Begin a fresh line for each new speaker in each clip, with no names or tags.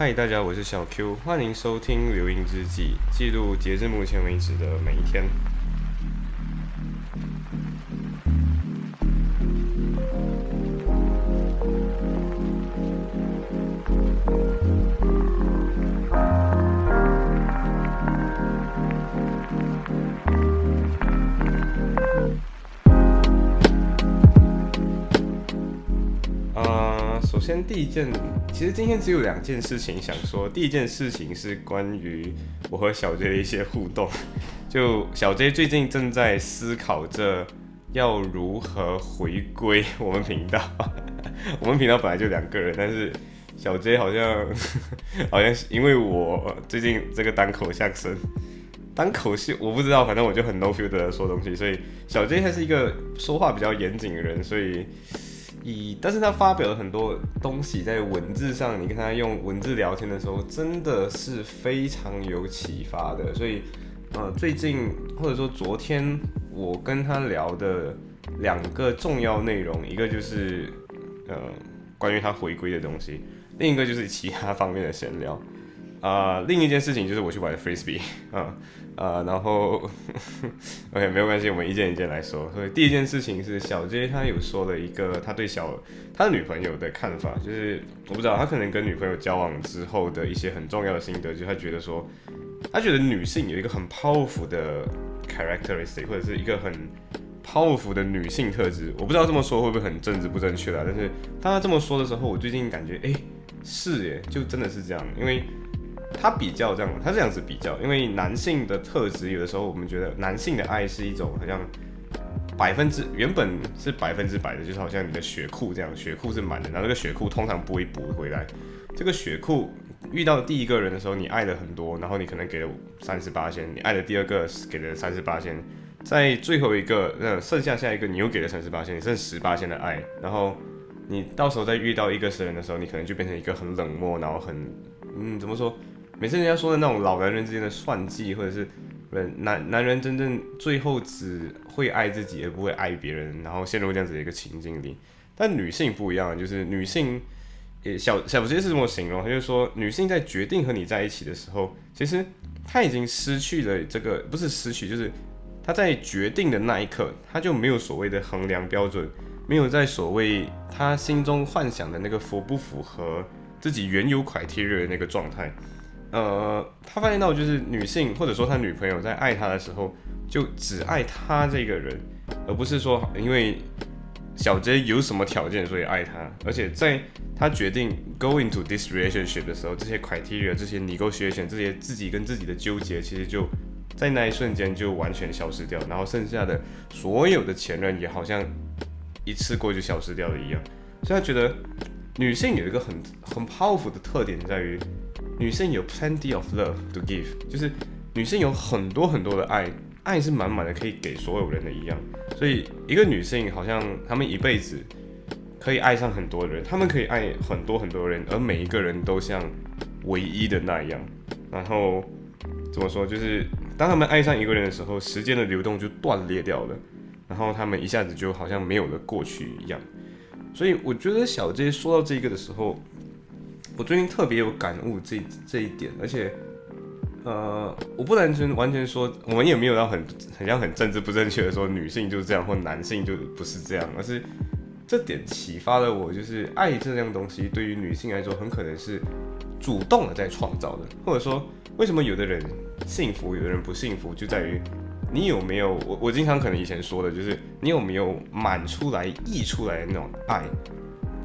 嗨，大家，我是小 Q，欢迎收听《流音之记》，记录截至目前为止的每一天。首先第一件，其实今天只有两件事情想说。第一件事情是关于我和小 J 的一些互动。就小 J 最近正在思考着要如何回归我们频道。我们频道本来就两个人，但是小 J 好像好像是因为我最近这个单口相声，单口戏我不知道，反正我就很 no feel 的说东西，所以小 J 他是一个说话比较严谨的人，所以。但是他发表了很多东西在文字上，你跟他用文字聊天的时候，真的是非常有启发的。所以，呃，最近或者说昨天，我跟他聊的两个重要内容，一个就是呃关于他回归的东西，另一个就是其他方面的闲聊。啊，另一件事情就是我去玩 frisbee，啊。呃，然后，OK，没有关系，我们一件一件来说。所以第一件事情是小 J 他有说了一个他对小他的女朋友的看法，就是我不知道他可能跟女朋友交往之后的一些很重要的心得，就是他觉得说，他觉得女性有一个很 powerful 的 characteristic，或者是一个很 powerful 的女性特质。我不知道这么说会不会很政治不正确啦，但是当他这么说的时候，我最近感觉，哎，是耶，就真的是这样，因为。他比较这样，他这样子比较，因为男性的特质，有的时候我们觉得男性的爱是一种好像百分之原本是百分之百的，就是好像你的血库这样，血库是满的，然后这个血库通常不会补回来。这个血库遇到第一个人的时候，你爱了很多，然后你可能给了三十八千，你爱了第二个给了三十八千，在最后一个那剩下下一个你又给了三十八千，你剩十八千的爱，然后你到时候再遇到一个神人的时候，你可能就变成一个很冷漠，然后很嗯怎么说？每次人家说的那种老男人之间的算计，或者是人男男人真正最后只会爱自己而不会爱别人，然后陷入这样子的一个情境里。但女性不一样，就是女性，也小小杰是这么形容，他就说女性在决定和你在一起的时候，其实她已经失去了这个，不是失去，就是她在决定的那一刻，她就没有所谓的衡量标准，没有在所谓她心中幻想的那个符不符合自己原有 criteria 的那个状态。呃，他发现到就是女性或者说他女朋友在爱他的时候，就只爱他这个人，而不是说因为小 J 有什么条件所以爱他，而且在他决定 go into this relationship 的时候，这些 criteria、这些 negotiation、这些自己跟自己的纠结，其实就在那一瞬间就完全消失掉，然后剩下的所有的前任也好像一次过就消失掉了一样，所以他觉得女性有一个很很 powerful 的特点在于。女生有 plenty of love to give，就是女生有很多很多的爱，爱是满满的，可以给所有人的一样。所以一个女性好像她们一辈子可以爱上很多人，她们可以爱很多很多人，而每一个人都像唯一的那样。然后怎么说？就是当她们爱上一个人的时候，时间的流动就断裂掉了，然后他们一下子就好像没有了过去一样。所以我觉得小 J 说到这个的时候。我最近特别有感悟这这一点，而且，呃，我不完全完全说，我们也没有要很很像很政治不正确的说女性就是这样，或男性就不是这样，而是这点启发了我，就是爱这样东西对于女性来说，很可能是主动的在创造的，或者说为什么有的人幸福，有的人不幸福，就在于你有没有我我经常可能以前说的就是你有没有满出来溢出来的那种爱。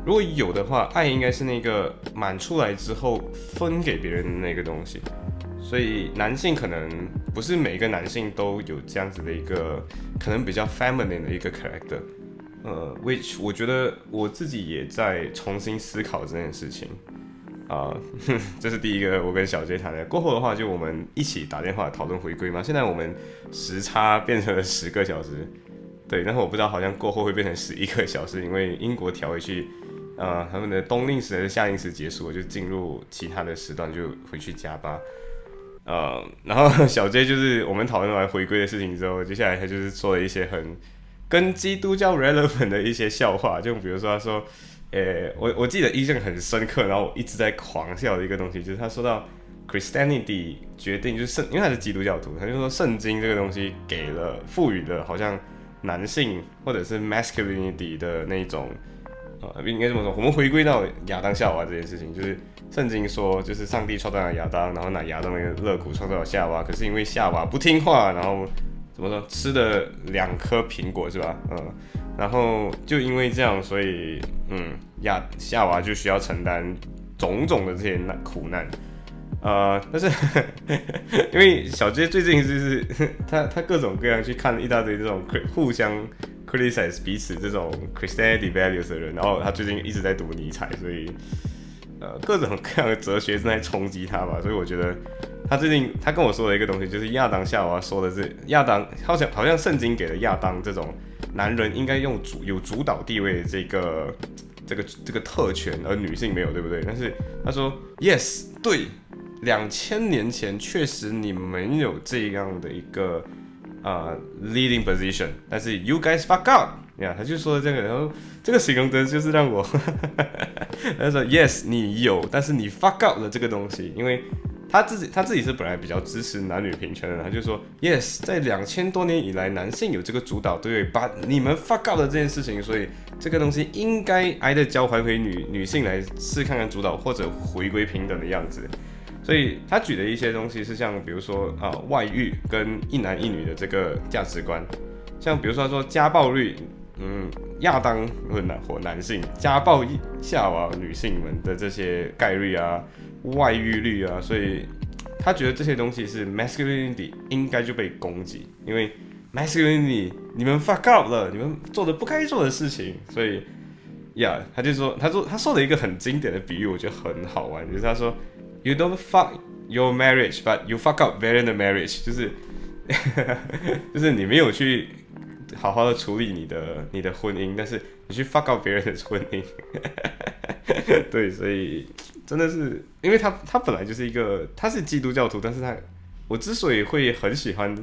如果有的话，爱应该是那个满出来之后分给别人的那个东西。所以男性可能不是每个男性都有这样子的一个可能比较 feminine 的一个 character。呃，which 我觉得我自己也在重新思考这件事情。啊，这是第一个我跟小杰谈的。过后的话，就我们一起打电话讨论回归嘛。现在我们时差变成了十个小时，对，然后我不知道好像过后会变成十一个小时，因为英国调回去。呃，他们的冬令时和夏令时结束，我就进入其他的时段，就回去加班。呃，然后小 J 就是我们讨论完回归的事情之后，接下来他就是说了一些很跟基督教 relevant 的一些笑话，就比如说他说，呃，我我记得印象很深刻，然后我一直在狂笑的一个东西，就是他说到 Christianity 决定就是圣，因为他是基督教徒，他就说圣经这个东西给了赋予的，好像男性或者是 masculinity 的那种，呃，应该这么说，我们回归到亚当夏娃这件事情，就是圣经说，就是上帝创造了亚当，然后拿亚当的肋骨创造了夏娃，可是因为夏娃不听话，然后怎么说吃了两颗苹果是吧？嗯，然后就因为这样，所以嗯亚夏娃就需要承担种种的这些难苦难。呃，但是 因为小杰最近就是 他他各种各样去看一大堆这种互相 criticize 彼此这种 Christianity values 的人，然后他最近一直在读尼采，所以呃各种 各样的哲学正在冲击他吧。所以我觉得他最近他跟我说的一个东西，就是亚当夏娃说的是亚当好像好像圣经给了亚当这种男人应该用主有主导地位的这个这个这个特权，而女性没有，对不对？但是他说 yes 对。两千年前确实你没有这样的一个啊 leading position，但是 you guys fuck up，呀，他就说这个，然后这个形容词就是让我，他说 yes 你有，但是你 fuck up 了这个东西，因为他自己他自己是本来比较支持男女平权的，他就说 yes 在两千多年以来男性有这个主导对把你们 fuck up 了这件事情，所以这个东西应该挨着交还回女女性来试看看主导或者回归平等的样子。所以他举的一些东西是像，比如说啊，外遇跟一男一女的这个价值观，像比如说他说家暴率，嗯，亚当或男或男性家暴夏娃女性们的这些概率啊，外遇率啊，所以他觉得这些东西是 masculinity 应该就被攻击，因为 masculinity 你们 fuck up 了，你们做的不该做的事情，所以呀，他就说，他说他说了一个很经典的比喻，我觉得很好玩，就是他说。You don't fuck your marriage, but you fuck up very the marriage，就是 就是你没有去好好的处理你的你的婚姻，但是你去 fuck up 别人的婚姻。对，所以真的是，因为他他本来就是一个他是基督教徒，但是他我之所以会很喜欢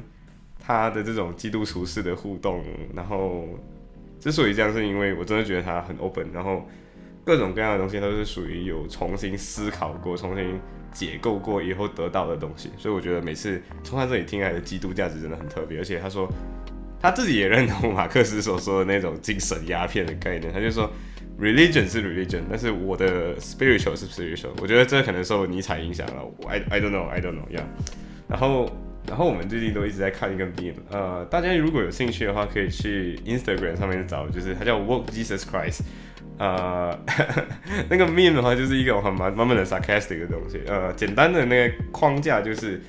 他的这种基督徒式的互动，然后之所以这样，是因为我真的觉得他很 open，然后。各种各样的东西都是属于有重新思考过、重新解构过以后得到的东西，所以我觉得每次从他这里听来的基督价值真的很特别。而且他说他自己也认同马克思所说的那种精神鸦片的概念，他就说 religion 是 religion，但是我的 spiritual 是 spiritual。我觉得这可能受尼采影响了，I I don't know I don't know，yeah。然后然后我们最近都一直在看一个 meme，呃，大家如果有兴趣的话，可以去 Instagram 上面找，就是它叫 Walk Jesus Christ。呃，那个 meme 的话，就是一个很蛮蛮蛮的 sarcastic 的东西。呃，简单的那个框架就是，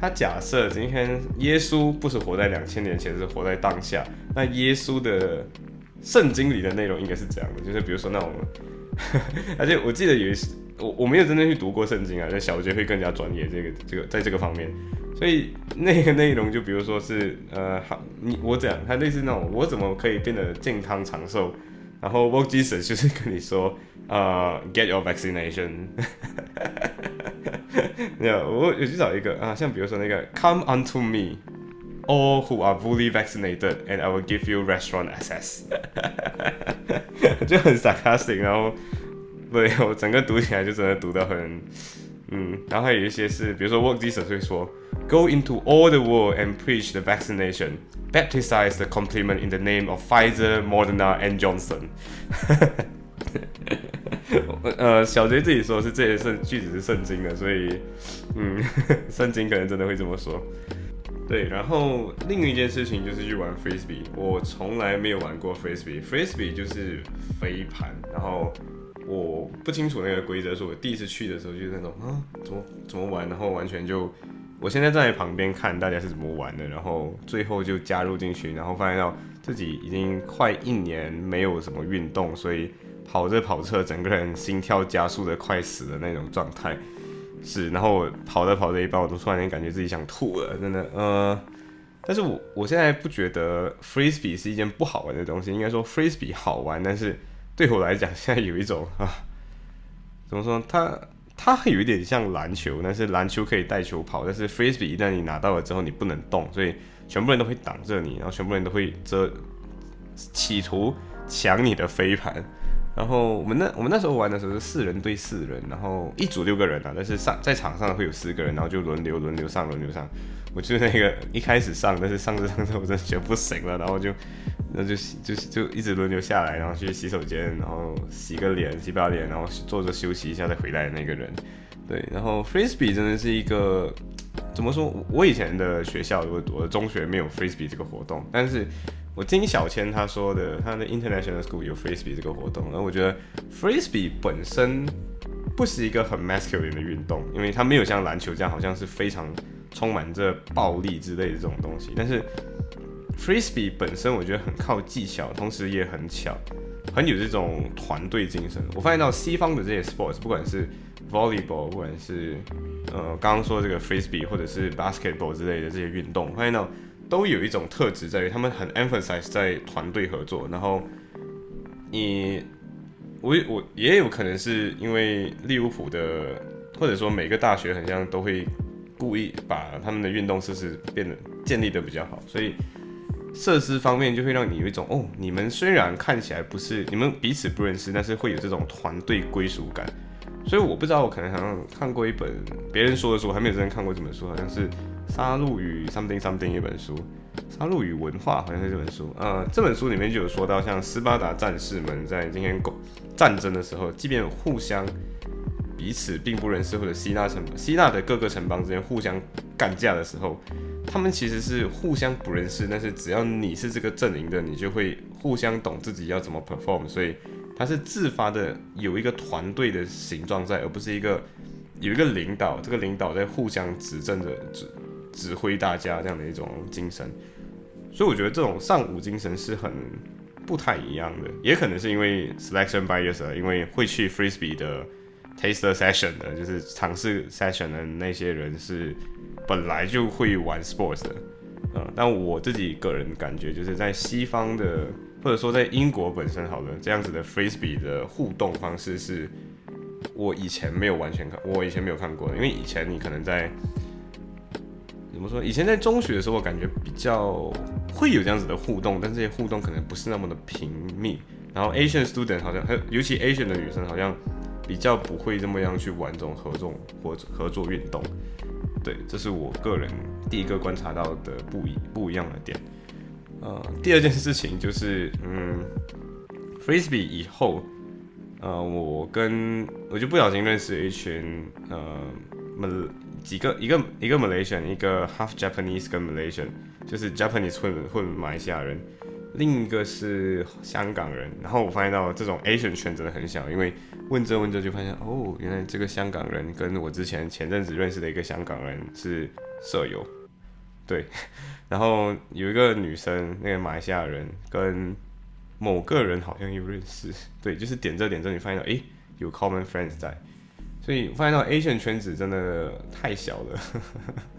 他假设今天耶稣不是活在两千年前，是活在当下。那耶稣的圣经里的内容应该是这样的，就是比如说那种，而且我记得有一次，我我没有真正去读过圣经啊，在小学会更加专业这个这个在这个方面。所以那个内容就比如说是，呃，好，你我讲，它类似那种，我怎么可以变得健康长寿？然后 Walk Jesus 就是跟你说，呃，Get your vaccination。没有，我有去找一个啊，像比如说那个 Come unto me, all who are fully vaccinated, and I will give you restaurant access。就很 sarcastic，然后对我整个读起来就真的读得很，嗯，然后还有一些是，比如说 Walk Jesus 会说，Go into all the world and preach the vaccination。Baptize the compliment in the name of Pfizer, Moderna and Johnson。呃，小杰自己说是这些是句子是圣经的，所以嗯，圣经可能真的会这么说。对，然后另一件事情就是去玩 Frisbee，我从来没有玩过 Frisbee。Frisbee 就是飞盘，然后我不清楚那个规则，是我第一次去的时候就是那种啊，怎么怎么玩，然后完全就。我现在站在旁边看大家是怎么玩的，然后最后就加入进去，然后发现到自己已经快一年没有什么运动，所以跑着跑车，整个人心跳加速的快死的那种状态。是，然后跑着跑着一半，我都突然间感觉自己想吐了，真的。呃，但是我我现在不觉得 frisbee 是一件不好玩的东西，应该说 frisbee 好玩，但是对我来讲现在有一种啊，怎么说它？它有一点像篮球，但是篮球可以带球跑，但是 frisbee 一旦你拿到了之后，你不能动，所以全部人都会挡着你，然后全部人都会遮，企图抢你的飞盘，然后我们那我们那时候玩的时候是四人对四人，然后一组六个人啊，但是上在场上会有四个人，然后就轮流轮流上轮流上。我就那个一开始上，但是上着上着我真的觉得不行了，然后就那就就就一直轮流下来，然后去洗手间，然后洗个脸洗把脸，然后坐着休息一下再回来的那个人。对，然后 frisbee 真的是一个怎么说？我以前的学校我我的中学没有 frisbee 这个活动，但是我听小千他说的，他的 international school 有 frisbee 这个活动，然后我觉得 frisbee 本身不是一个很 masculine 的运动，因为它没有像篮球这样好像是非常充满着暴力之类的这种东西，但是 frisbee 本身我觉得很靠技巧，同时也很巧，很有这种团队精神。我发现到西方的这些 sports，不管是 volleyball，不管是呃刚刚说这个 frisbee 或者是 basketball 之类的这些运动，发现到都有一种特质在于他们很 emphasize 在团队合作。然后你我我也有可能是因为利物浦的，或者说每个大学好像都会故意把他们的运动设施变得建立的比较好，所以设施方面就会让你有一种哦，你们虽然看起来不是你们彼此不认识，但是会有这种团队归属感。所以我不知道，我可能好像看过一本别人说的书，还没有真正看过这本书，好像是《杀戮与 something something》一本书，《杀戮与文化》好像是这本书。呃，这本书里面就有说到，像斯巴达战士们在今天战争的时候，即便互相彼此并不认识，或者希腊城希腊的各个城邦之间互相干架的时候，他们其实是互相不认识，但是只要你是这个阵营的，你就会互相懂自己要怎么 perform，所以。它是自发的，有一个团队的形状在，而不是一个有一个领导，这个领导在互相指正着指指挥大家这样的一种精神。所以我觉得这种上午精神是很不太一样的，也可能是因为 selection bias，因为会去 frisbee 的 taster session 的，就是尝试 session 的那些人是本来就会玩 sports 的，嗯，但我自己个人感觉就是在西方的。或者说，在英国本身，好了，这样子的 frisbee 的互动方式是我以前没有完全看，我以前没有看过的。因为以前你可能在怎么说？以前在中学的时候，我感觉比较会有这样子的互动，但这些互动可能不是那么的频密。然后 Asian student 好像，尤其 Asian 的女生好像比较不会这么样去玩这种合作或者合作运动。对，这是我个人第一个观察到的不一不一样的点。呃，第二件事情就是，嗯，frisbee 以后，呃，我跟我就不小心认识了一群，呃，几个一个一个 Malaysian，一个 half Japanese 跟 Malaysian，就是 Japanese 混混马来西亚人，另一个是香港人。然后我发现到这种 Asian 圈真的很小，因为问着问着就发现，哦，原来这个香港人跟我之前前阵子认识的一个香港人是舍友，对。然后有一个女生，那个马来西亚人跟某个人好像又认识，对，就是点这点这，你发现到，哎，有 common friends 在，所以发现到 Asian 圈子真的太小了，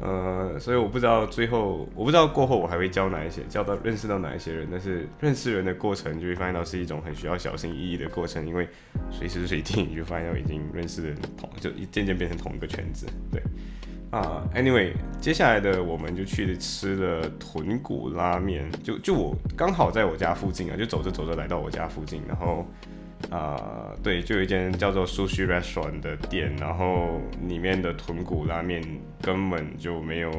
呃，所以我不知道最后，我不知道过后我还会交哪一些，交到认识到哪一些人，但是认识人的过程就会发现到是一种很需要小心翼翼的过程，因为随时随地你就发现到已经认识的人同，就渐渐变成同一个圈子，对。啊，Anyway，接下来的我们就去吃了豚骨拉面，就就我刚好在我家附近啊，就走着走着来到我家附近，然后啊，对，就有一间叫做 Sushi Restaurant 的店，然后里面的豚骨拉面根本就没有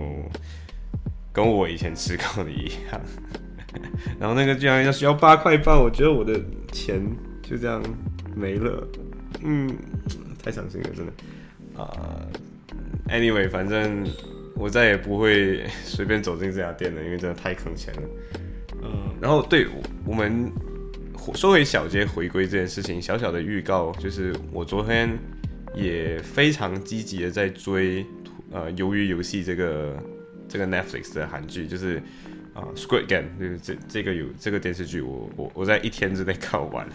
跟我以前吃过的一样，然后那个居然要需要八块半，我觉得我的钱就这样没了，嗯，太伤心了，真的啊。Anyway，反正我再也不会随便走进这家店了，因为真的太坑钱了。嗯，然后对我们说回小街回归这件事情，小小的预告就是我昨天也非常积极的在追呃鱿鱼游戏这个这个 Netflix 的韩剧，就是啊 Squid Game，就是这这个有这个电视剧，我我我在一天之内看完了，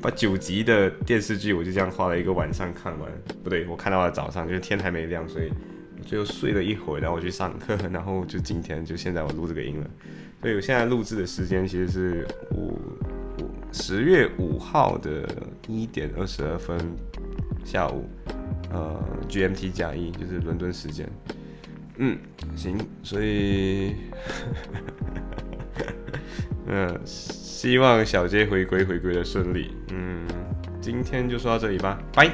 把九集的电视剧我就这样花了一个晚上看完。不对，我看到了早上，就是天还没亮，所以我就睡了一会儿，然后我去上课，然后就今天就现在我录这个音了。所以我现在录制的时间其实是我十月五号的一点二十二分下午，呃，GMT 加一就是伦敦时间。嗯，行，所以嗯，希望小杰回归回归的顺利。嗯，今天就说到这里吧，拜。